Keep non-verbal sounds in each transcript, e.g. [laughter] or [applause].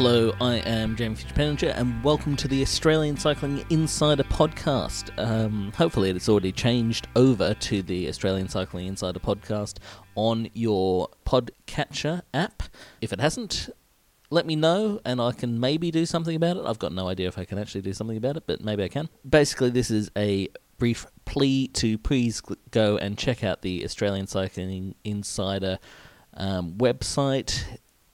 Hello, I am Jamie Fitzpatrick, and welcome to the Australian Cycling Insider podcast. Um, hopefully, it's already changed over to the Australian Cycling Insider podcast on your podcatcher app. If it hasn't, let me know and I can maybe do something about it. I've got no idea if I can actually do something about it, but maybe I can. Basically, this is a brief plea to please go and check out the Australian Cycling Insider um, website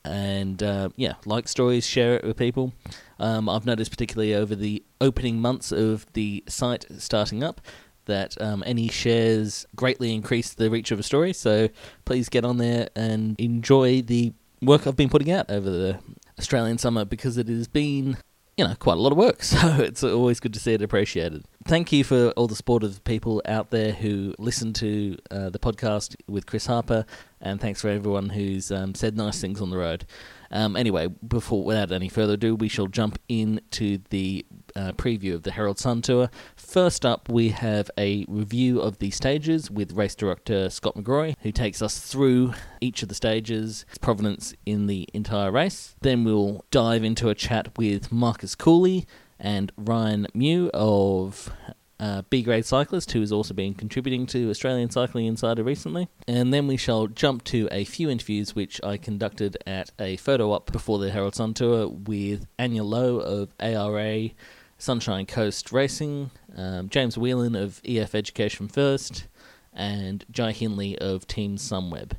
and uh, yeah, like stories, share it with people. Um, I've noticed, particularly over the opening months of the site starting up, that um, any shares greatly increase the reach of a story. So please get on there and enjoy the work I've been putting out over the Australian summer because it has been you know, quite a lot of work. [laughs] So it's always good to see it appreciated. Thank you for all the support of people out there who listen to uh, the podcast with Chris Harper, and thanks for everyone who's um, said nice things on the road. Um, anyway, before without any further ado, we shall jump into the uh, preview of the Herald Sun Tour. First up, we have a review of the stages with race director Scott McGrory, who takes us through each of the stages, its provenance in the entire race. Then we'll dive into a chat with Marcus Culey and Ryan Mew of uh, B grade cyclist who has also been contributing to Australian Cycling Insider recently. And then we shall jump to a few interviews which I conducted at a photo op before the Herald Sun Tour with Anya Louw of ARA Sunshine Coast Racing, um, James Whelan of EF Education First, and Jai Hindley of Team Sunweb.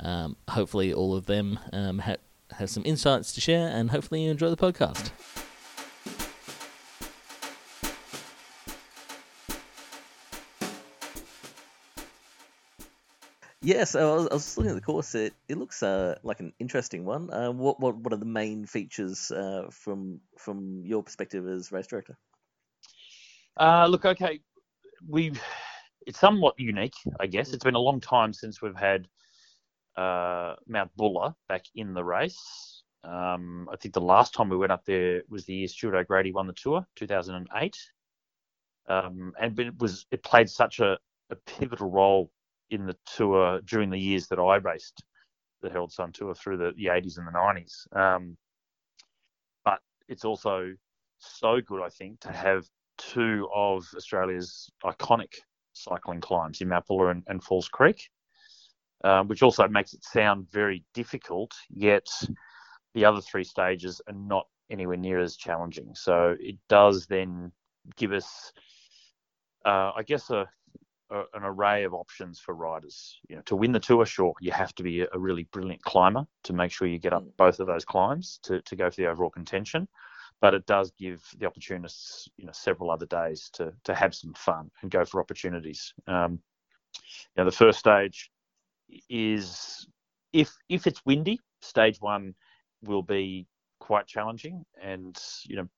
Um, hopefully, all of them um, ha- have some insights to share, and hopefully, you enjoy the podcast. Yes, I was, I was looking at the course. It it looks uh, like an interesting one. Uh, what what what are the main features uh, from from your perspective as race director? Uh, look, okay, we it's somewhat unique, I guess. It's been a long time since we've had uh, Mount Buller back in the race. Um, I think the last time we went up there was the year Stuart O'Grady won the tour, 2008. Um, and it was it played such a, a pivotal role in the tour during the years that I raced the Herald Sun Tour through the, the 80s and the 90s. Um, but it's also so good, I think, to have two of Australia's iconic cycling climbs in Buller and, and Falls Creek, um, which also makes it sound very difficult, yet the other three stages are not anywhere near as challenging. So it does then give us, uh, I guess, a, a, an array of options for riders. You know, to win the tour, sure, you have to be a, really brilliant climber to make sure you get up mm. both of those climbs to, to go for the overall contention. But it does give the opportunists, you know, several other days to to have some fun and go for opportunities. Um, you know, the first stage is if if it's windy, stage one will be quite challenging and you know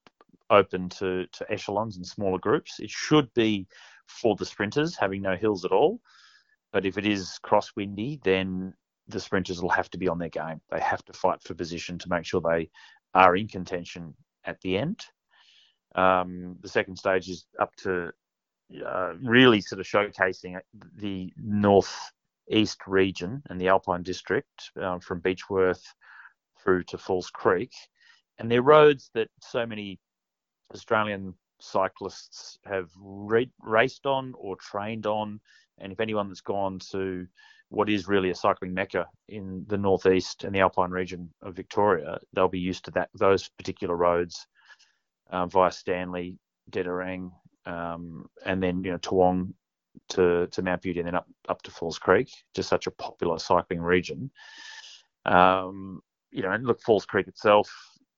open to to echelons and smaller groups. It should be for the sprinters, having no hills at all. But if it is crosswindy, then the sprinters will have to be on their game. They have to fight for position to make sure they are in contention at the end. Um, the second stage is up to uh, really sort of showcasing the northeast region and the Alpine district uh, from Beechworth through to Falls Creek. And they're roads that so many Australian cyclists have re- raced on or trained on. And if anyone that's gone to what is really a cycling mecca in the northeast and the alpine region of Victoria, they'll be used to that those particular roads um, via Stanley, Dederang, um, and then you know Tawonga to to Mount Beauty and then up up to Falls Creek. Just such a popular cycling region. Um, you know, and look, Falls Creek itself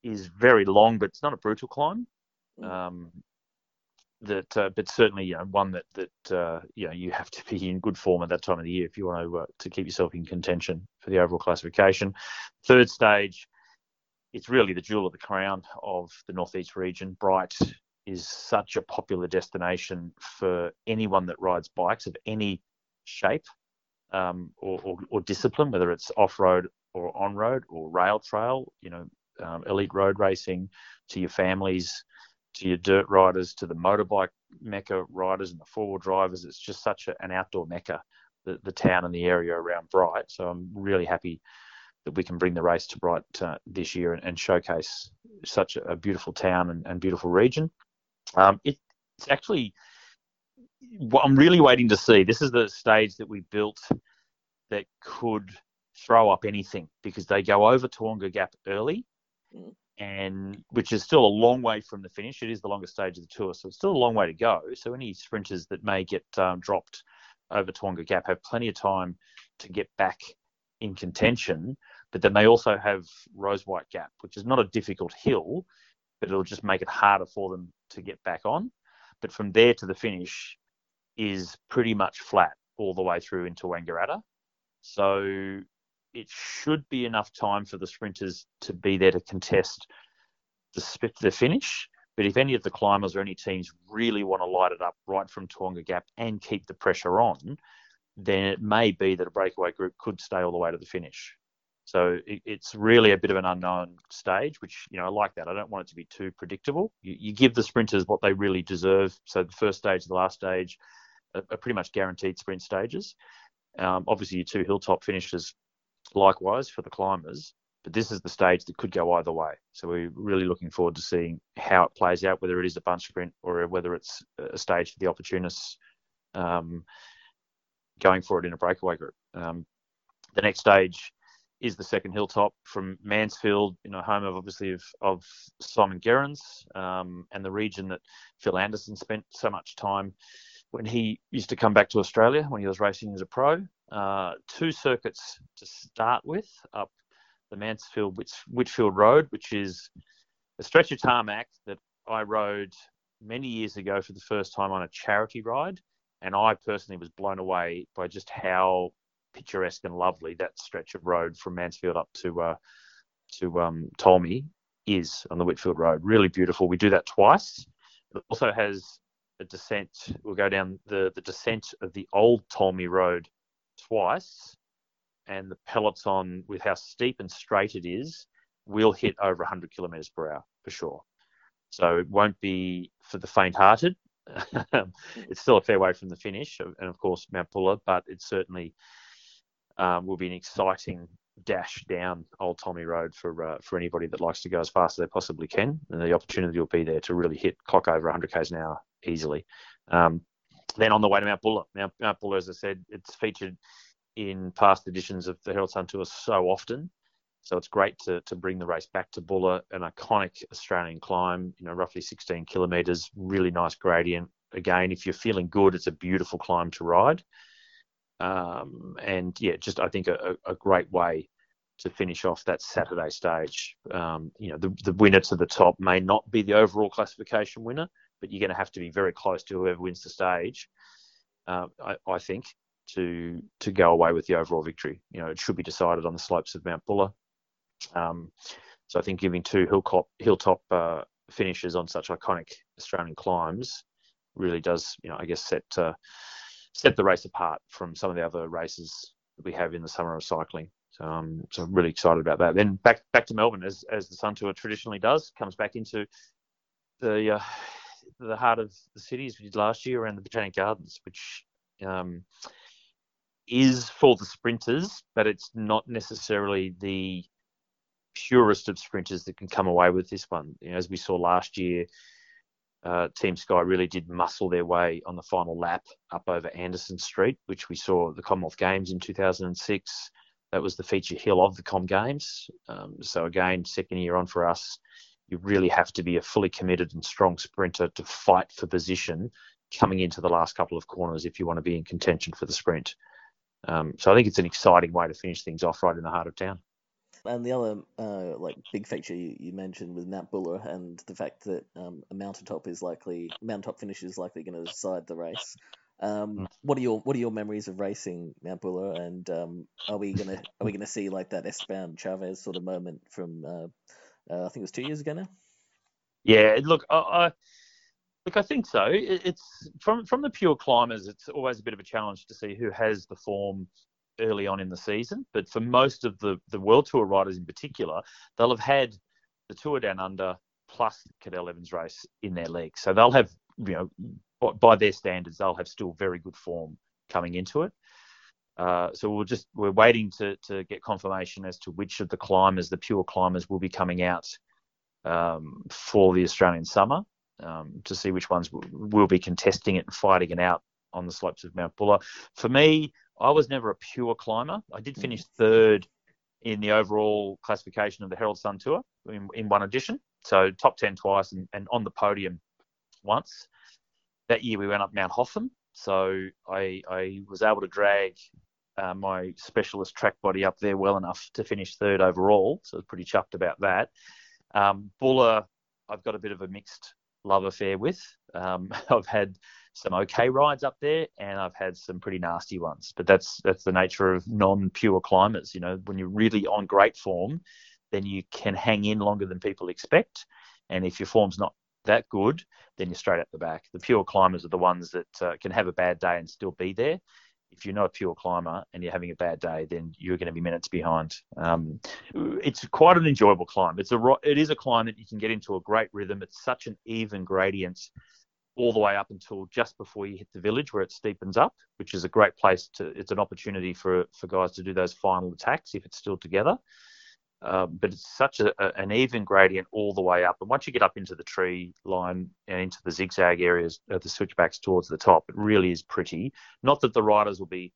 is very long, but it's not a brutal climb. Mm. Um, that, uh, but certainly you know, one that that uh, you know you have to be in good form at that time of the year if you want to uh, to keep yourself in contention for the overall classification. Third stage, it's really the jewel of the crown of the northeast region. Bright is such a popular destination for anyone that rides bikes of any shape um, or, or, or, discipline, whether it's off road or on road or rail trail. You know, um, elite road racing to your families to your dirt riders, to the motorbike mecca riders and the four wheel drivers. It's just such a, an outdoor mecca, the, the town and the area around Bright. So I'm really happy that we can bring the race to Bright uh, this year and, and, showcase such a beautiful town and, and beautiful region. Um, it, it's actually what I'm really waiting to see. This is the stage that we built that could throw up anything because they go over Tawonga Gap early, mm. And which is still a long way from the finish. It is the longest stage of the tour, so it's still a long way to go. So any sprinters that may get um, dropped over Tawonga Gap have plenty of time to get back in contention. But then they also have Rose White Gap, which is not a difficult hill, but it'll just make it harder for them to get back on. But from there to the finish is pretty much flat all the way through into Wangaratta. So it should be enough time for the sprinters to be there to contest the, the finish. But if any of the climbers or any teams really want to light it up right from Tawonga Gap and keep the pressure on, then it may be that a breakaway group could stay all the way to the finish. So it, it's really a bit of an unknown stage, which you know I like that. I don't want it to be too predictable. You, you give the sprinters what they really deserve. So the first stage, the last stage, are, are pretty much guaranteed sprint stages. Um, obviously, your two hilltop finishes likewise for the climbers, but this is the stage that could go either way. So we're really looking forward to seeing how it plays out, whether it is a bunch sprint or whether it's a stage for the opportunists. Um, going for it in a breakaway group. Um, the next stage is the second hilltop from Mansfield, you know, home of obviously of, of Simon Gerrans um, and the region that Phil Anderson spent so much time when he used to come back to Australia when he was racing as a pro. Uh, two circuits to start with up the Mansfield Whitfield Road, which is a stretch of tarmac that I rode many years ago for the first time on a charity ride and I personally was blown away by just how picturesque and lovely that stretch of road from Mansfield up to uh, to um, is on the Whitfield Road. Really beautiful. We do that twice. It also has a descent. We'll go down the, the descent of the old Tolmie Road twice, and the peloton with how steep and straight it is, will hit over 100 kilometres per hour for sure. So it won't be for the faint-hearted. [laughs] it's still a fair way from the finish, and of course Mount Buller, but it certainly um, will be an exciting dash down Old Tolmie Road for uh, for anybody that likes to go as fast as they possibly can, and the opportunity will be there to really hit clock over 100 k's an hour easily. Um, then on the way to Mount Buller, Mount, Mount Buller, as I said, it's featured in past editions of the Herald Sun Tour so often. So it's great to, to bring the race back to Buller, an iconic Australian climb, you know, roughly 16 kilometres, really nice gradient. Again, if you're feeling good, it's a beautiful climb to ride. Um, and yeah, just I think a, a, great way to finish off that Saturday stage. Um, you know, the, the winner to the top may not be the overall classification winner, but you're going to have to be very close to whoever wins the stage. Uh, I, I, think to to go away with the overall victory. You know, it should be decided on the slopes of Mount Buller. Um, so I think giving two hilltop hilltop uh, finishes on such iconic Australian climbs really does, you know, I guess set uh, set the race apart from some of the other races that we have in the summer of cycling. So, um, so I'm really excited about that. Then back back to Melbourne, as as the Sun Tour traditionally does, comes back into the uh, the heart of the city as we did last year around the Botanic Gardens, which um, is for the sprinters, but it's not necessarily the purest of sprinters that can come away with this one. You know, as we saw last year, uh, Team Sky really did muscle their way on the final lap up over Anderson Street, which we saw at the Commonwealth Games in 2006. That was the feature hill of the Com Games. Um, so again, second year on for us, you really have to be a fully committed and strong sprinter to fight for position coming into the last couple of corners if you want to be in contention for the sprint. Um, so I think it's an exciting way to finish things off right in the heart of town. And the other uh, like big feature you, you, mentioned with Mount Buller and the fact that um, a mountaintop is likely mountaintop finish is likely going to decide the race. Um, mm. what are your what are your memories of racing Mount Buller, and um, are we gonna are we gonna see like that Esteban Chaves sort of moment from uh, uh, I think it was two years ago now? Yeah, look, I, I look, I think so. It, it's from from the pure climbers. It's always a bit of a challenge to see who has the form early on in the season. But for most of the, the World Tour riders in particular, they'll have had the Tour Down Under plus the Cadel Evans race in their legs. So they'll have, you know, by their standards, they'll have still very good form coming into it. Uh, so we'll just we're waiting to to get confirmation as to which of the climbers, the pure climbers, will be coming out um, for the Australian summer um, to see which ones will be contesting it and fighting it out on the slopes of Mount Buller. For me, I was never a pure climber. I did finish third in the overall classification of the Herald Sun Tour in, in one edition. So top 10 twice and, and on the podium once. That year we went up Mount Hotham. So I, I was able to drag uh, my specialist track body up there well enough to finish third overall. So I was pretty chuffed about that. Um, Buller, I've got a bit of a mixed love affair with. Um, [laughs] I've had some okay rides up there, and I've had some pretty nasty ones. But that's that's the nature of non-pure climbers. You know, when you're really on great form, then you can hang in longer than people expect. And if your form's not that good, then you're straight at the back. The pure climbers are the ones that uh, can have a bad day and still be there. If you're not a pure climber and you're having a bad day, then you're going to be minutes behind. Um, it's quite an enjoyable climb. It's a it is a climb that you can get into a great rhythm. It's such an even gradient all the way up until just before you hit the village where it steepens up, which is a great place to. It's an opportunity for for guys to do those final attacks if it's still together. Um, but it's such a, a, an even gradient all the way up, and once you get up into the tree line and into the zigzag areas of the switchbacks towards the top, it really is pretty. Not that the riders will be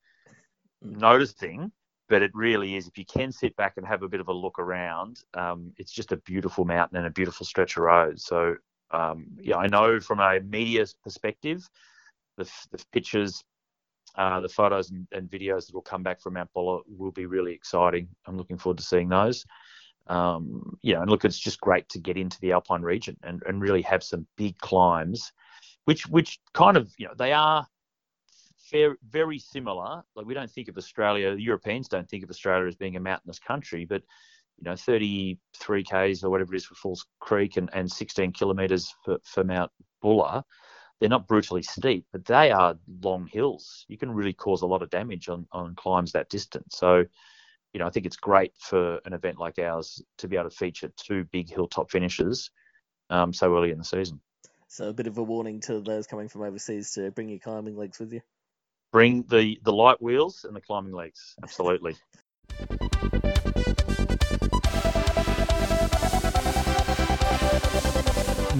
noticing, but it really is. If you can sit back and have a bit of a look around, um, it's just a beautiful mountain and a beautiful stretch of road. So um, yeah, I know from a media perspective, the, the pictures, uh, the photos and, and, videos that will come back from Mount Buller will be really exciting. I'm looking forward to seeing those. Um, yeah, and look, it's just great to get into the Alpine region and, and really have some big climbs, which which kind of you know they are fair, very similar. Like we don't think of Australia, the Europeans don't think of Australia as being a mountainous country, but you know, 33 k's or whatever it is for Falls Creek and, and 16 kilometres for, for Mount Buller, they're not brutally steep, but they are long hills. You can really cause a lot of damage on, on climbs that distance. So, you know, I think it's great for an event like ours to be able to feature two big hilltop finishes um, so early in the season. So a bit of a warning to those coming from overseas to bring your climbing legs with you. Bring the the light wheels and the climbing legs. Absolutely. [laughs]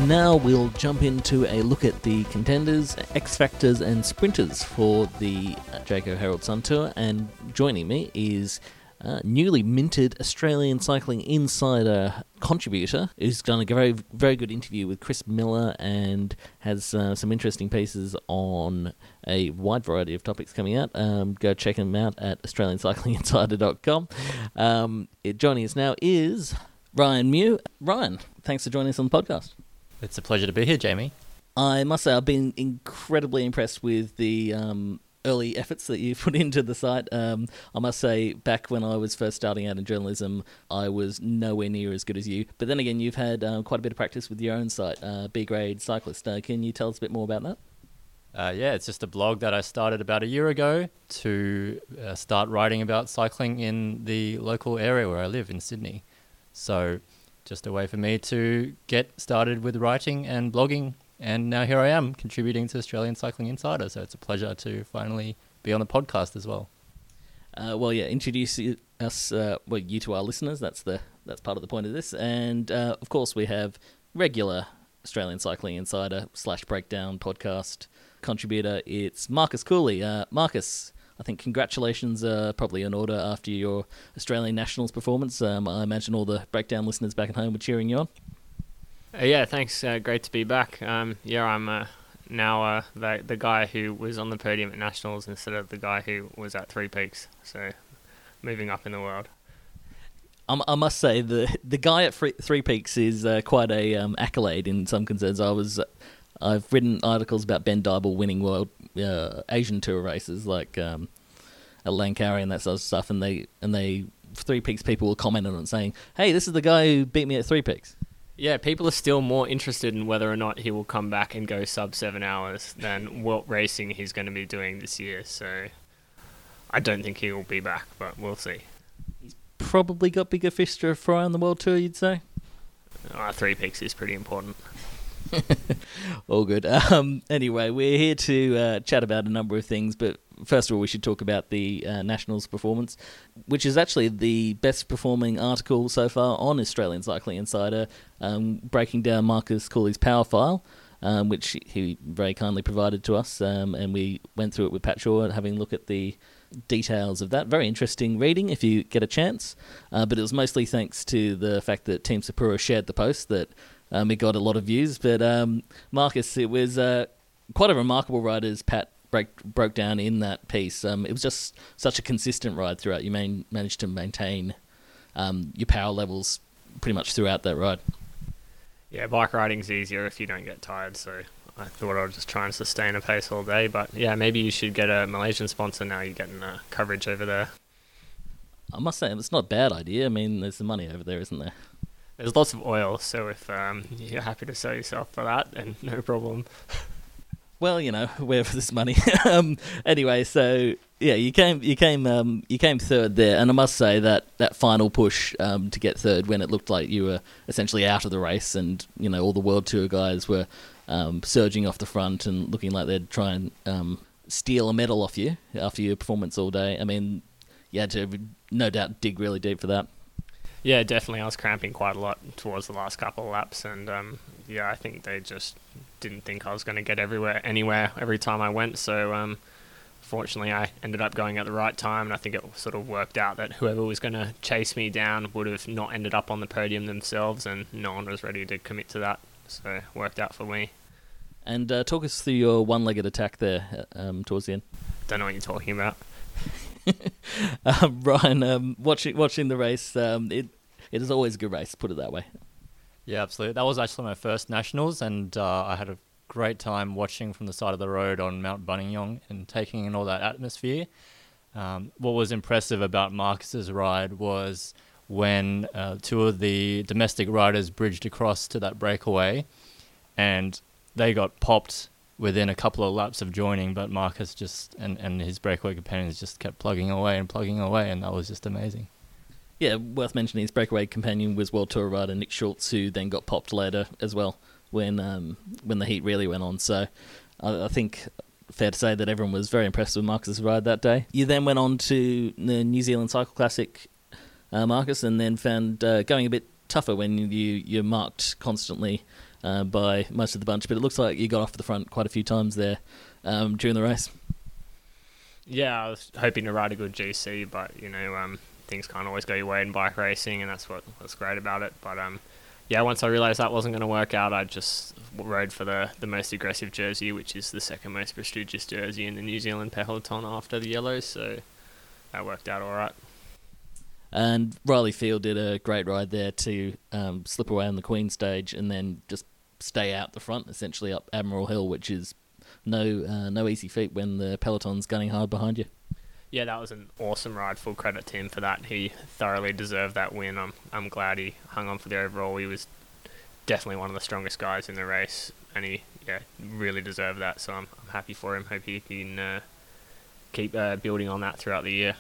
Now we'll jump into a look at the contenders, X Factors, and sprinters for the Jayco Herald Sun Tour. And joining me is uh, newly minted Australian Cycling Insider contributor who's done a very very good interview with Chris Miller and has uh, some interesting pieces on a wide variety of topics coming out. Um, go check him out at AustralianCyclingInsider.com. Um, it, joining us now is Ryan Mew. Ryan, thanks for joining us on the podcast. It's a pleasure to be here, Jamie. I must say, I've been incredibly impressed with the um, early efforts that you [laughs] put into the site. Um, I must say, back when I was first starting out in journalism, I was nowhere near as good as you. But then again, you've had uh, quite a bit of practice with your own site, uh, B Grade Cyclist. Uh, can you tell us a bit more about that? Uh, yeah, it's just a blog that I started about a year ago to uh, start writing about cycling in the local area where I live in Sydney. So just a way for me to get started with writing and blogging. And now here I am contributing to Australian Cycling Insider. So it's a pleasure to finally be on the podcast as well. Uh, well, yeah, introduce us, uh, well, you to our listeners. That's the that's part of the point of this. And uh, of course, we have regular Australian Cycling Insider slash Breakdown podcast contributor. It's Marcus Culey. Uh, Marcus, I think congratulations are probably in order after your Australian Nationals performance. Um, I imagine all the breakdown listeners back at home were cheering you on. Uh, yeah, thanks. Uh, great to be back. Um, yeah, I'm uh, now uh, the the guy who was on the podium at Nationals instead of the guy who was at Three Peaks. So moving up in the world. I must say the the guy at Three Peaks is uh, quite a um, accolade in some concerns. I was I've written articles about Ben Dyball winning world uh, Asian tour races like um, at Langkawi and that sort of stuff, and they and they Three Peaks people will comment on it saying, "Hey, this is the guy who beat me at Three Peaks." Yeah, people are still more interested in whether or not he will come back and go sub seven hours than what racing he's going to be doing this year. So I don't think he will be back, but we'll see. He's probably got bigger fish to fry on the world tour, you'd say. Uh, three peaks is pretty important. [laughs] All good. Um, anyway, we're here to uh, chat about a number of things, but first of all, we should talk about the uh, Nationals performance, which is actually the best performing article so far on Australian Cycling Insider, um, breaking down Marcus Culey's power file. Um, which he very kindly provided to us, um, and we went through it with Pat Shaw, having a look at the details of that. Very interesting reading if you get a chance, uh, but it was mostly thanks to the fact that Team Sapura shared the post that um, it got a lot of views. But um, Marcus, it was uh, quite a remarkable ride as Pat break, broke down in that piece. Um, it was just such a consistent ride throughout. You main, managed to maintain um, your power levels pretty much throughout that ride. Yeah, bike riding's easier if you don't get tired, so I thought I'd just try and sustain a pace all day. But yeah, maybe you should get a Malaysian sponsor now you're getting uh, coverage over there. I must say, it's not a bad idea. I mean, there's some money over there, isn't there? There's lots of oil, so if um, you're happy to sell yourself for that, then [laughs] no problem. Well, you know, [laughs] wherever this money. [laughs] um, anyway, so yeah, you came, you came, um, you came third there, and I must say that that final push um, to get third, when it looked like you were essentially out of the race, and you know all the World Tour guys were um, surging off the front and looking like they'd try and um, steal a medal off you after your performance all day. I mean, you had to no doubt dig really deep for that. Yeah, definitely. I was cramping quite a lot towards the last couple of laps, and um, yeah, I think they just didn't think I was going to get everywhere, anywhere, every time I went. So, um, fortunately, I ended up going at the right time, and I think it sort of worked out that whoever was going to chase me down would have not ended up on the podium themselves, and no one was ready to commit to that. So, it worked out for me. And uh, talk us through your one-legged attack there um, towards the end. Don't know what you're talking about. um, [laughs] Ryan, um, watching watching the race, um, it it is always a good race. Put it that way. Yeah, absolutely. That was actually my first nationals, and uh, I had a great time watching from the side of the road on Mount Buninyong and taking in all that atmosphere. Um, what was impressive about Marcus's ride was when uh, two of the domestic riders bridged across to that breakaway, and they got popped within a couple of laps of joining, but Marcus just and, and his breakaway companions just kept plugging away and plugging away, and that was just amazing. Yeah, worth mentioning his breakaway companion was World Tour rider Nick Schultz, who then got popped later as well when um, when the heat really went on. So I, I think fair to say that everyone was very impressed with Marcus's ride that day. You then went on to the New Zealand Cycle Classic, uh, Marcus, and then found uh, going a bit tougher when you you're marked constantly uh, by most of the bunch. But it looks like you got off the front quite a few times there um, during the race. Yeah, I was hoping to ride a good GC, but you know, um, things can't always go your way in bike racing, and that's what what's great about it. But um, yeah, once I realised that wasn't going to work out, I just rode for the the most aggressive jersey, which is the second most prestigious jersey in the New Zealand peloton after the yellows. So that worked out all right. And Riley Field did a great ride there to um, slip away on the Queen stage and then just stay out the front, essentially up Admiral Hill, which is no uh, no easy feat when the peloton's gunning hard behind you. Yeah, that was an awesome ride. Full credit to him for that. He thoroughly deserved that win. I'm I'm glad he hung on for the overall. He was definitely one of the strongest guys in the race, and he yeah really deserved that. So I'm I'm happy for him. Hope he can uh, keep uh, building on that throughout the year.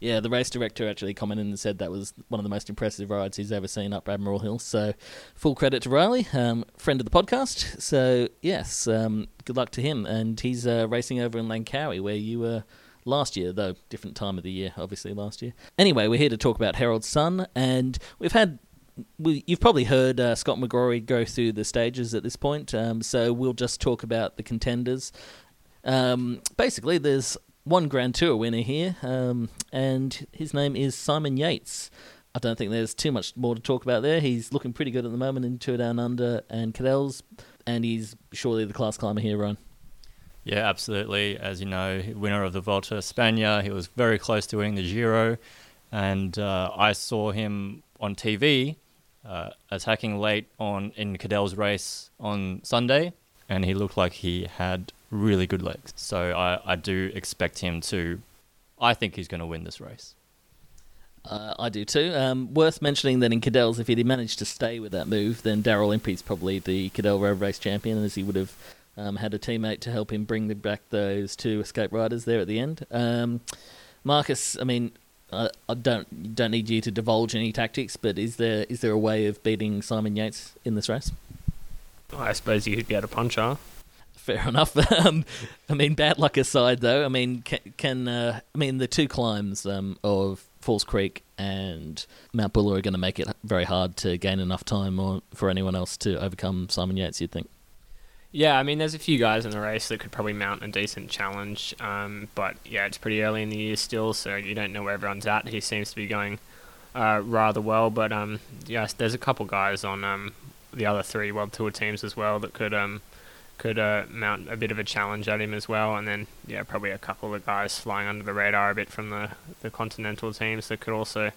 Yeah, the race director actually commented and said that was one of the most impressive rides he's ever seen up Admiral Hill. So, full credit to Riley, um, friend of the podcast. So, yes, um, good luck to him. And he's uh, racing over in Langkawi, where you were last year, though different time of the year, obviously last year. Anyway, we're here to talk about Herald Sun, and we've had. We, you've probably heard uh, Scott McGrory go through the stages at this point, um, so we'll just talk about the contenders. Um, basically, there's one Grand Tour winner here, um, and his name is Simon Yates. I don't think there's too much more to talk about there. He's looking pretty good at the moment in Tour Down Under and Cadel's, and he's surely the class climber here, Ron. Yeah, absolutely. As you know, winner of the Volta España. He was very close to winning the Giro, and uh, I saw him on TV uh, attacking late on in Cadel's race on Sunday, and he looked like he had really good legs. So I, I do expect him to. I think he's going to win this race. Uh, I do too. Um, worth mentioning that in Cadel's, if he'd managed to stay with that move, then Daryl Impey's probably the Cadell Road Race champion, as he would have um, had a teammate to help him bring back those two escape riders there at the end. Um, Marcus, I mean, I, I don't don't need you to divulge any tactics, but is there is there a way of beating Simon Yates in this race? I suppose you could get a puncher. Fair enough. [laughs] um, I mean, bad luck aside, though. I mean, can, can uh, I mean the two climbs um, of Falls Creek and Mount Buller are going to make it very hard to gain enough time or for anyone else to overcome Simon Yates. You'd think. Yeah, I mean, there's a few guys in the race that could probably mount a decent challenge, um, but yeah, it's pretty early in the year still, so you don't know where everyone's at. He seems to be going uh, rather well, but um, yes, there's a couple guys on um, the other three World Tour teams as well that could um, could uh, mount a bit of a challenge at him as well, and then yeah, probably a couple of guys flying under the radar a bit from the the continental teams that could also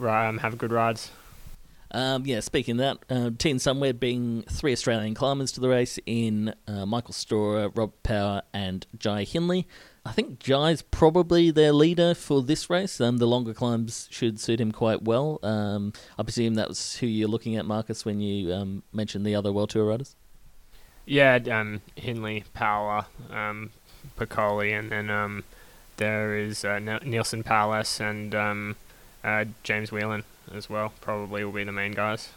um, have good rides. Um, yeah, speaking of that, uh, Team Sunweb being three Australian climbers to the race in uh, Michael Storer, Rob Power, and Jai Hindley. I think Jai's probably their leader for this race. Um, the longer climbs should suit him quite well. Um, I presume that was who you're looking at, Marcus, when you um, mentioned the other World Tour riders? Yeah, um, Hindley, Power, um, Piccoli, and then um, there is uh, Neilson Powless and uh, James Whelan as well. Probably will be the main guys.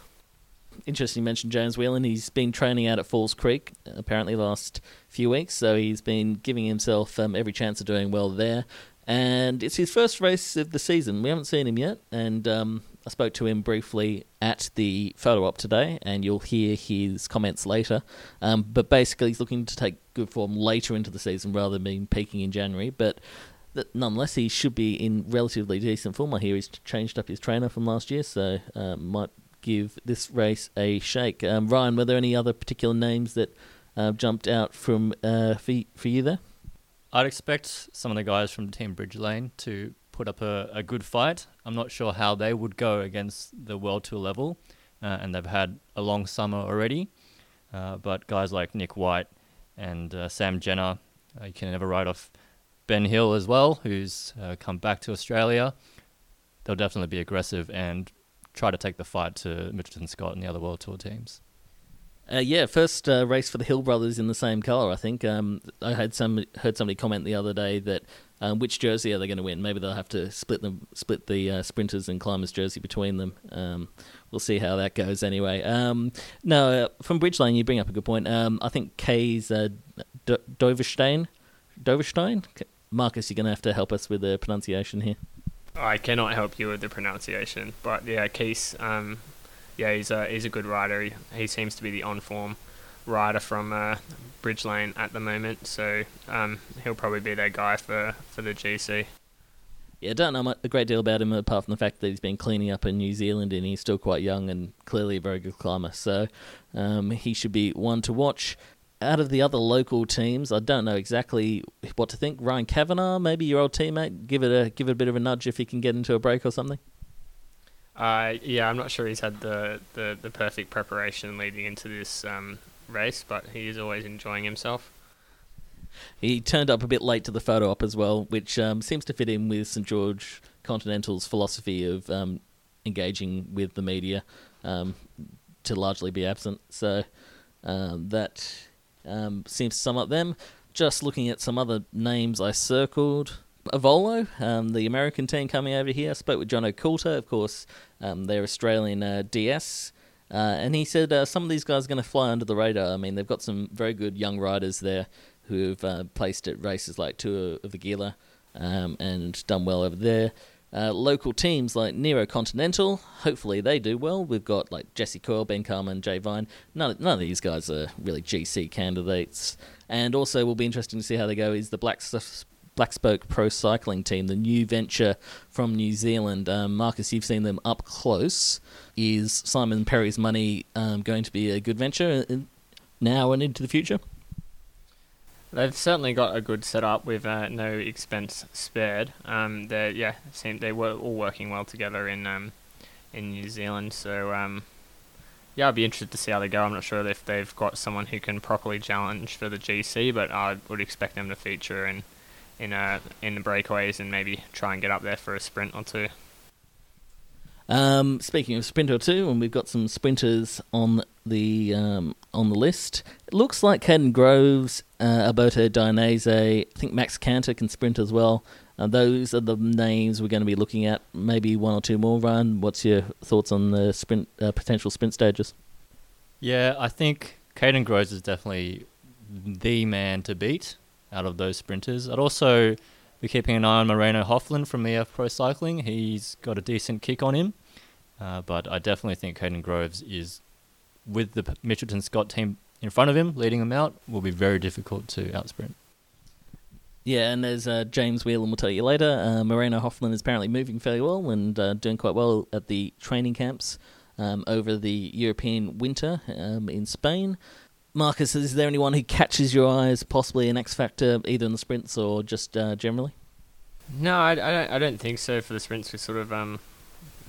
Interesting you mentioned James Whelan. He's been training out at Falls Creek apparently the last few weeks, so he's been giving himself um, every chance of doing well there. And it's his first race of the season. We haven't seen him yet, and um, I spoke to him briefly at the photo op today, and you'll hear his comments later. Um, but basically, he's looking to take good form later into the season rather than being peaking in January. But that nonetheless, he should be in relatively decent form. I hear he's changed up his trainer from last year, so uh, might give this race a shake. Um, Ryan, were there any other particular names that uh, jumped out from uh, for, for you there? I'd expect some of the guys from Team Bridge Lane to put up a, a good fight. I'm not sure how they would go against the World Tour level, uh, and they've had a long summer already. Uh, but guys like Nick White and uh, Sam Jenner, you can never write off Ben Hill as well, who's uh, come back to Australia. They'll definitely be aggressive and try to take the fight to Mitchelton Scott and the other World Tour teams. Uh, yeah, first uh, race for the Hill brothers in the same colour. I think um, I had some heard somebody comment the other day that um, which jersey are they going to win? Maybe they'll have to split them, split the uh, sprinters and climbers jersey between them. Um, we'll see how that goes. Anyway, um, no, uh, from Bridge Lane, you bring up a good point. Um, I think Kay's uh, D- Doverstein, Doverstein, Marcus, you're going to have to help us with the pronunciation here. I cannot help you with the pronunciation, but yeah, Keith, um, yeah, he's a he's a good rider. He, he seems to be the on form rider from uh, Bridge Lane at the moment, so um, he'll probably be their guy for, for the GC. Yeah, I don't know a great deal about him apart from the fact that he's been cleaning up in New Zealand and he's still quite young and clearly a very good climber. So um, he should be one to watch out of the other local teams, I don't know exactly what to think. Ryan Kavanagh, maybe your old teammate, give it a give it a bit of a nudge if he can get into a break or something. Uh, yeah, I'm not sure he's had the, the, the perfect preparation leading into this um, race, but he is always enjoying himself. He turned up a bit late to the photo op as well, which um, seems to fit in with St George Continental's philosophy of um, engaging with the media um, to largely be absent. So um, that um, seems to sum up them. Just looking at some other names I circled. Aevolo, um, the American team coming over here. Spoke with John Coulter, of course, um, their Australian uh, DS. Uh, and he said uh, some of these guys are going to fly under the radar. I mean, they've got some very good young riders there who've uh, placed at races like Tour of the Gila um, and done well over there. Uh, local teams like Nero Continental, hopefully they do well. We've got like Jesse Coyle, Ben Carman, Jay Vine. None, none of these guys are really GC candidates. And also, will be interesting to see how they go. Is the Black Black Spoke Pro Cycling Team, the new venture from New Zealand? Um, Marcus, you've seen them up close. Is Simon Perry's money um, going to be a good venture now and into the future? They've certainly got a good setup with uh, no expense spared. Um, they yeah, seem they were all working well together in um, in New Zealand. So um, yeah, I'd be interested to see how they go. I'm not sure if they've got someone who can properly challenge for the GC, but I would expect them to feature in in uh, in the breakaways and maybe try and get up there for a sprint or two. Um, speaking of sprint or two, and we've got some sprinters on the um, on the list. It looks like Kaden Groves, uh, Alberto Dainese, I think Max Kanter can sprint as well. Uh, those are the names we're going to be looking at. Maybe one or two more. Ryan, what's your thoughts on the sprint uh, potential sprint stages? Yeah, I think Kaden Groves is definitely the man to beat out of those sprinters. I'd also be keeping an eye on Moreno Hofland from EF Pro Cycling. He's got a decent kick on him, uh, but I definitely think Kaden Groves is, with the Mitchelton Scott team in front of him, leading them out, will be very difficult to outsprint. Yeah, and as uh, James Whelan will tell you later, uh, Moreno Hofland is apparently moving fairly well and uh, doing quite well at the training camps um, over the European winter um, in Spain. Marcus, is there anyone who catches your eye as possibly an X factor, either in the sprints or just uh, generally? No, I, I, don't. I don't think so. For the sprints, we sort of um,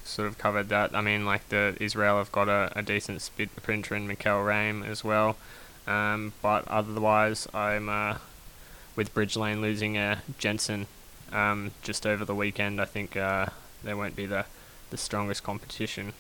sort of covered that. I mean, like the Israel have got a, a decent printer in Mihkel Räim as well. Um, but otherwise, I'm uh, with Bridgelane losing uh, Jensen um, just over the weekend. I think uh, there won't be the the strongest competition.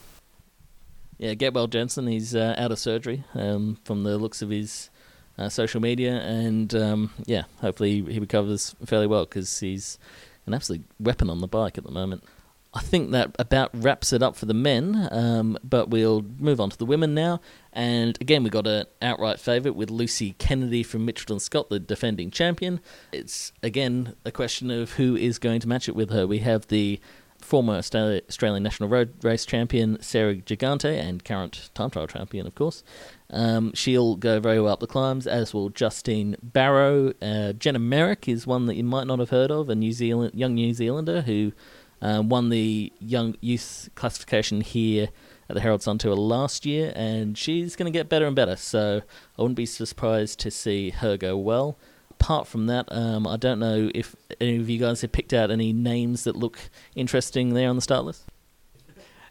Yeah, get well, Jensen. He's uh, out of surgery um, from the looks of his uh, social media, and um, yeah, hopefully he recovers fairly well because he's an absolute weapon on the bike at the moment. I think that about wraps it up for the men, um, but we'll move on to the women now. And again, we got an outright favourite with Lucy Kennedy from Mitchelton Scott, the defending champion. It's again a question of who is going to match it with her. We have the former Australian National Road Race champion Sarah Gigante and current time trial champion, of course. Um, she'll go very well up the climbs, as will Justine Barrow. Uh, Jenna Merrick is one that you might not have heard of, a New Zealand young New Zealander who um, won the young youth classification here at the Herald Sun Tour last year, and she's going to get better and better. So I wouldn't be surprised to see her go well apart from that, um, I don't know if any of you guys have picked out any names that look interesting there on the start list. [laughs]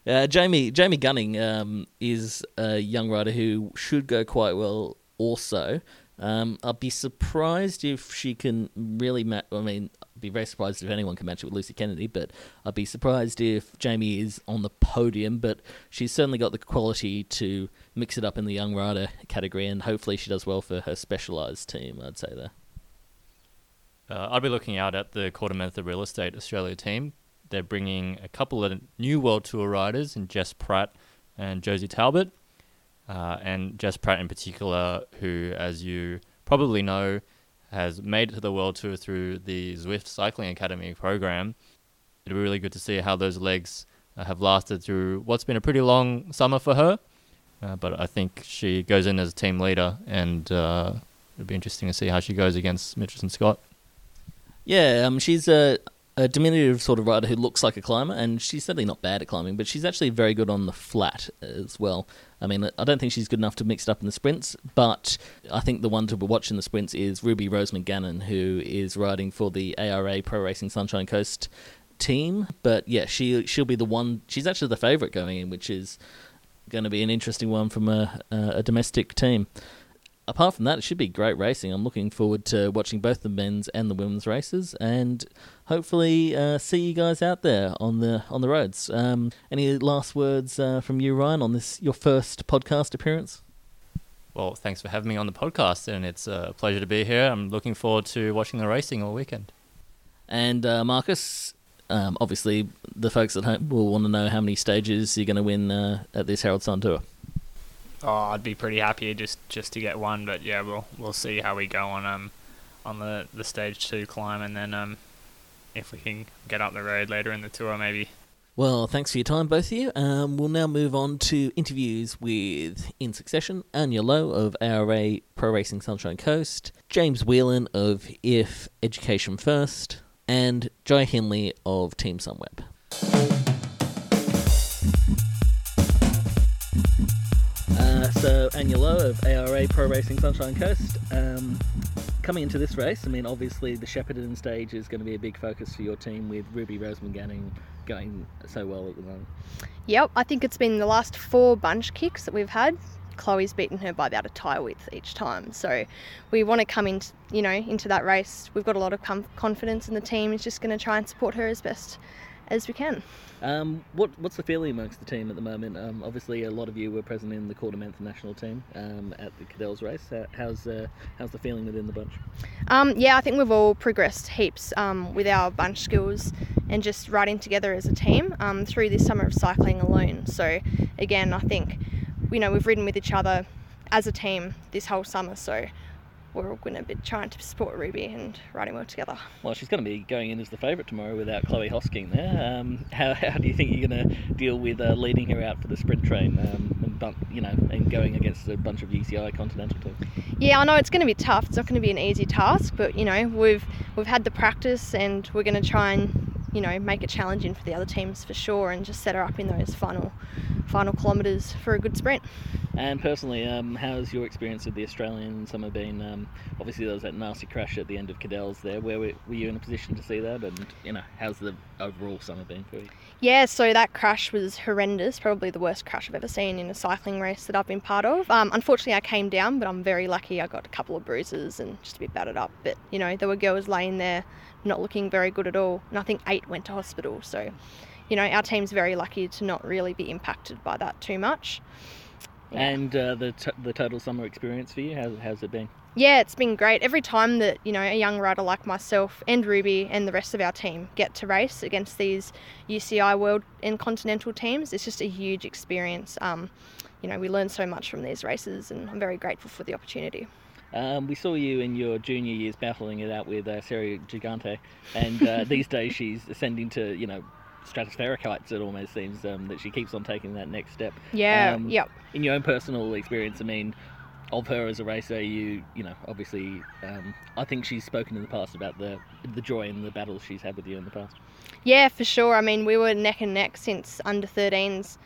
Uh, Jamie Jamie Gunning um, is a young rider who should go quite well. Also, um, I'd be surprised if she can really match. I mean, I'd be very surprised if anyone can match it with Lucy Kennedy, but I'd be surprised if Jamie is on the podium. But she's certainly got the quality to mix it up in the young rider category, and hopefully she does well for her specialised team. I'd say there. Uh, I'd be looking out at the KordaMentha Real Estate Australia team. They're bringing a couple of new World Tour riders in Jess Pratt and Josie Talbot. Uh, and Jess Pratt in particular, who, as you probably know, has made it to the World Tour through the Zwift Cycling Academy program. It'll be really good to see how those legs uh, have lasted through what's been a pretty long summer for her. Uh, but I think she goes in as a team leader, and uh, it'll be interesting to see how she goes against Mitchelton Scott. Yeah, um, she's a, a diminutive sort of rider who looks like a climber, and she's certainly not bad at climbing, but she's actually very good on the flat as well. I mean, I don't think she's good enough to mix it up in the sprints, but I think the one to watch in the sprints is Ruby Rose Gannon, who is riding for the ARA Pro Racing Sunshine Coast team. But yeah, she she'll be the one. She's actually the favourite going in, which is going to be an interesting one from a, a domestic team apart from that, it should be great racing. I'm looking forward to watching both the men's and the women's races, and hopefully uh, see you guys out there on the on the roads. Um, any last words uh, from you, Ryan, on this your first podcast appearance? Well, thanks for having me on the podcast, and it's a pleasure to be here. I'm looking forward to watching the racing all weekend. And uh, Marcus, um, obviously, the folks at home will want to know how many stages you're going to win uh, at this Herald Sun Tour. Oh, I'd be pretty happy just just to get one, but yeah, we'll we'll see how we go on um on the the stage two climb, and then um if we can get up the road later in the tour, maybe. Well, thanks for your time, both of you. Um, we'll now move on to interviews with, in succession, Anya Louw of ARA Pro Racing Sunshine Coast, James Whelan of EF Education First, and Jai Hindley of Team Sunweb. So Anya Louw of ARA Pro Racing Sunshine Coast. Um, coming into this race, I mean, obviously the Shepparton stage is going to be a big focus for your team with Ruby Roseman Gannon going so well at the moment. Yep, I think it's been the last four bunch kicks that we've had. Chloe's beaten her by about a tyre width each time. So we want to come into, you know, into that race. We've got a lot of com- confidence in the team. Is just going to try and support her as best as we can. Um, what what's the feeling amongst the team at the moment? Um, obviously, a lot of you were present in the KordaMentha national team um, at the Cadel's race. Uh, how's uh, how's the feeling within the bunch? Um, yeah, I think we've all progressed heaps um, with our bunch skills and just riding together as a team um, through this summer of cycling alone. So again, I think you know we've ridden with each other as a team this whole summer. So we're all going to be trying to support Ruby and riding well together. Well, she's going to be going in as the favourite tomorrow without Chloe Hosking there. Um, how, how do you think you're going to deal with uh, leading her out for the sprint train um, and bump, you know and going against a bunch of UCI Continental teams? Yeah, I know it's going to be tough. It's not going to be an easy task, but you know we've we've had the practice and we're going to try and you know make it challenging for the other teams for sure and just set her up in those final final kilometres for a good sprint. And personally, um, how's your experience of the Australian summer been? Um, obviously, there was that nasty crash at the end of Cadel's there. Where were, were you in a position to see that? And you know, how's the overall summer been for you? Yeah, so that crash was horrendous. Probably the worst crash I've ever seen in a cycling race that I've been part of. Um, unfortunately, I came down, but I'm very lucky. I got a couple of bruises and just a bit battered up. But you know, there were girls laying there not looking very good at all. And I think eight went to hospital. So, you know, our team's very lucky to not really be impacted by that too much. Yeah. And uh, the t- the total summer experience for you, how, how's it been? Yeah, it's been great. Every time that you know a young rider like myself and Ruby and the rest of our team get to race against these UCI World and Continental teams, it's just a huge experience. Um, you know, we learn so much from these races, and I'm very grateful for the opportunity. Um, we saw you in your junior years battling it out with uh, Sarah Gigante, and uh, [laughs] these days she's ascending to you know stratospheric heights. It almost seems um, that she keeps on taking that next step. Yeah. Um, yep. In your own personal experience, I mean, of her as a racer, you you know obviously, um, I think she's spoken in the past about the the joy and the battles she's had with you in the past. Yeah, for sure. I mean, we were neck and neck since under 13s.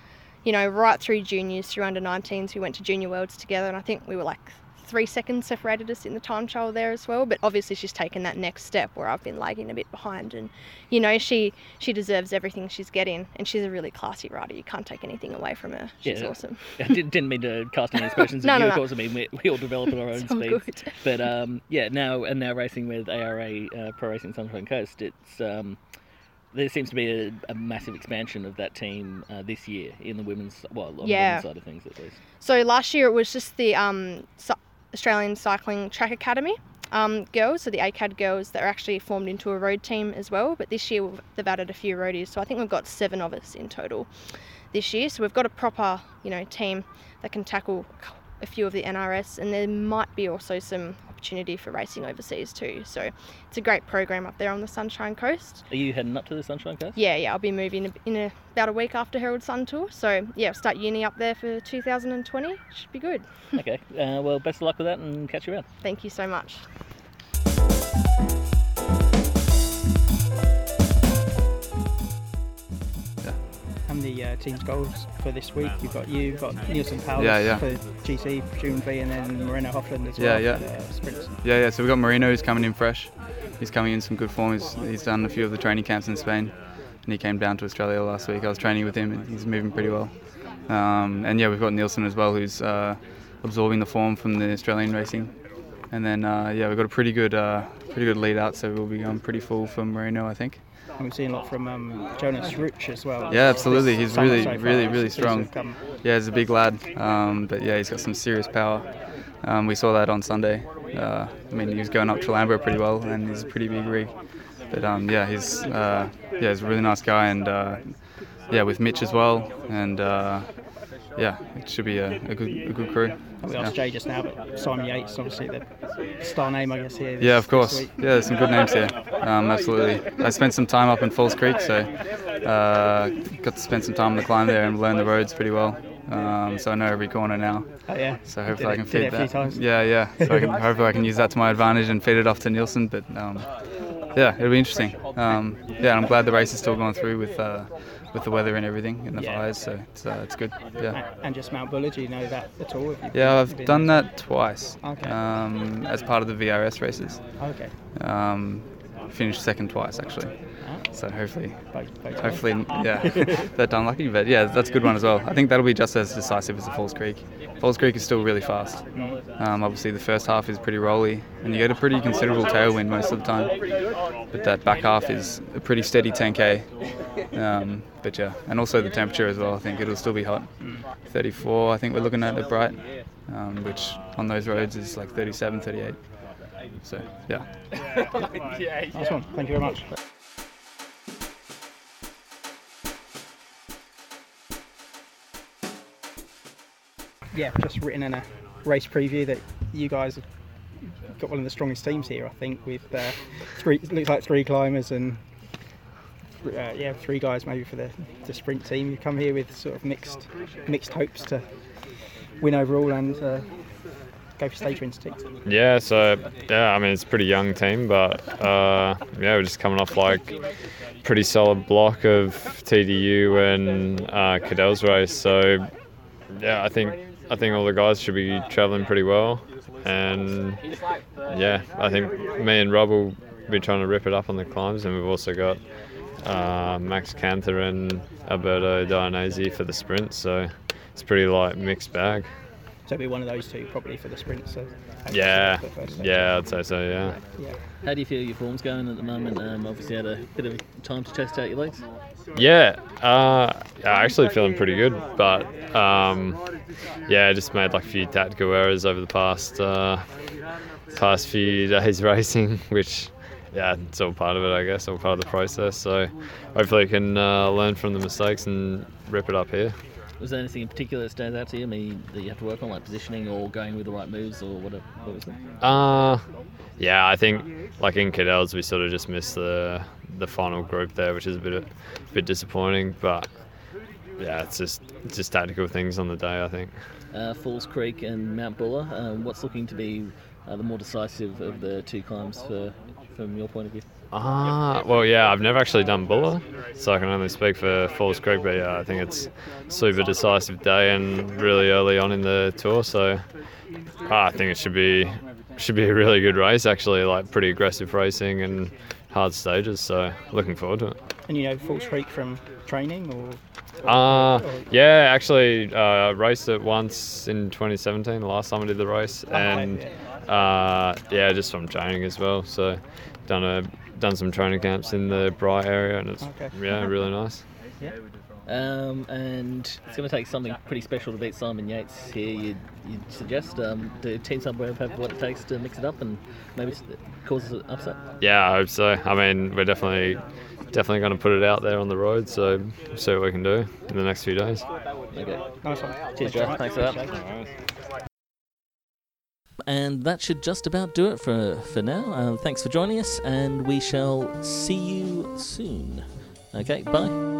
You know, right through juniors, through under 19s, we went to junior worlds together, and I think we were like three seconds separated us in the time trial there as well. But obviously, she's taken that next step where I've been lagging a bit behind, and you know she she deserves everything she's getting, and she's a really classy rider. You can't take anything away from her. She's yeah, awesome. [laughs] I didn't, mean to cast any [laughs] aspersions no, no, you. no. Of course, I mean we, we all develop at our own [laughs] speeds. But um, yeah, now and now racing with ARA uh, Pro Racing Sunshine Coast, it's. Um, there seems to be a, a, massive expansion of that team uh, this year in the women's well on yeah. the women's side of things at least. So last year it was just the um, Australian Cycling Track Academy um, girls, so the ACAD girls that are actually formed into a road team as well. But this year they've added a few roadies, so I think we've got seven of us in total this year. So we've got a proper, you know, team that can tackle a few of the NRS, and there might be also some opportunity for racing overseas too. So it's a great program up there on the Sunshine Coast. Are you heading up to the Sunshine Coast? Yeah, yeah. I'll be moving in a, about a week after Herald Sun Tour. So yeah, I'll start uni up there for 2020. Should be good. okay. Uh, well, best of luck with that, and catch you around. Thank you so much. And the uh, team's goals for this week. You've got you, you've got Neilson Powless Yeah, yeah. for GC presumably, and then Moreno Hofland as Yeah, well yeah. for the sprints. Yeah, yeah. So we've got Moreno who's coming in fresh. He's coming in some good form. He's, he's done a few of the training camps in Spain, and he came down to Australia last week. I was training with him, and he's moving pretty well. Um, and yeah, we've got Neilson as well, who's uh, absorbing the form from the Australian racing. And then uh, yeah, we've got a pretty good, uh, pretty good lead out. So we'll be going pretty full for Moreno, I think. And we've seen a lot from um, Jonas Rutsch as well. Yeah, absolutely. He's really, so far. really, really strong. Yeah, he's a big lad, um, but yeah, he's got some serious power. Um, we saw that on Sunday. Uh, I mean, he was going up Challambra pretty well, and he's a pretty big rig. But um, yeah, he's uh, yeah, he's a really nice guy, and uh, yeah, with Mitch as well, and uh, yeah, it should be a, a good, a good crew. We asked Jai just now, but Simon Yates, obviously the star name, I guess here. Yeah, of course. week. Yeah, there's some good names here. Um, absolutely. I spent some time up in Falls Creek, so uh, got to spend some time on the climb there and learn the roads pretty well. Um, so I know every corner now. Oh, yeah. So hopefully I can feed it a few that. Yeah, yeah. So I can, hopefully I can use that to my advantage and feed it off to Neilson. But um, yeah, it'll be interesting. Um, yeah, I'm glad the race is still going through with uh, with the weather and everything and the Yeah. fires. So it's uh, it's good. Yeah. And just Mount Buller, do you know that at all? Yeah, I've done that twice Okay. um, as part of the VRS races. Okay. Um, finished second twice actually. So hopefully, both- both hopefully, yeah, [laughs] that unlucky. But yeah, that's a good one as well. I think that'll be just as decisive as the Falls Creek. Falls Creek is still really fast. Um, obviously, the first half is pretty rolly, and you get a pretty considerable tailwind most of the time. But that back half is a pretty steady 10k. Um, but yeah, and also the temperature as well. I think it'll still be hot. 34, I think we're looking at at Bright, um, which on those roads is like 37, 38. So yeah. [laughs] Nice one. Thank you very much. Yeah, just written in a race preview that you guys have got one of the strongest teams here, I think, with uh, three looks like three climbers and uh, yeah, three guys maybe for the, the sprint team. You come here with sort of mixed mixed hopes to win overall and uh, go for stage wins too. Yeah, so yeah, I mean it's a pretty young team, but uh, yeah, we're just coming off like pretty solid block of TDU and uh, Cadel's race. So yeah, I think I think all the guys should be travelling pretty well, and yeah, I think me and Rob will be trying to rip it up on the climbs, and we've also got uh, Max Kanter and Alberto Dainese for the sprint. So it's pretty like mixed bag. So it'll be one of those two probably for the sprint. So Yeah, for the first stage. yeah, I'd say so. Yeah. yeah. How do you feel your form's going at the moment? Um, obviously, had a bit of time to test out your legs. Yeah, uh, yeah, actually feeling pretty good, but um, yeah, I just made like a few tactical errors over the past uh, past few days [laughs] racing, which yeah, it's all part of it, I guess, all part of the process. So hopefully, I can uh, learn from the mistakes and rip it up here. Was there anything in particular that stands out to you? I mean, that you have to work on, like positioning or going with the right moves, or what? What was it? Uh, yeah, I think like in Cadel's, we sort of just missed the the final group there, which is a bit a bit disappointing. But yeah, it's just it's just tactical things on the day, I think. Uh, Falls Creek and Mount Buller. Um, what's looking to be uh, the more decisive of the two climbs for, from your point of view? Ah, well, yeah, I've never actually done Buller, so I can only speak for Falls Creek. But yeah, I think it's super decisive day and really early on in the tour. So ah, I think it should be should be a really good race. Actually, like pretty aggressive racing and hard stages. So looking forward to it. And you know Falls Creek from training or Uh, yeah, actually uh, raced it once in 2017, the last time I did the race, and uh, yeah, just from training as well. So done a done some training camps in the Bright area, and it's Okay. yeah really nice. Um, and it's going to take something pretty special to beat Simon Yates here. You'd, you'd suggest um, do Team Sunweb have what it takes to mix it up and maybe s- cause an upset? Yeah, I hope so. I mean, we're definitely definitely going to put it out there on the road, so see what we can do in the next few days. Okay. nice one. Cheers, Joe. Thanks for that. And that should just about do it for, for now. Uh, thanks for joining us, and we shall see you soon. Okay, bye.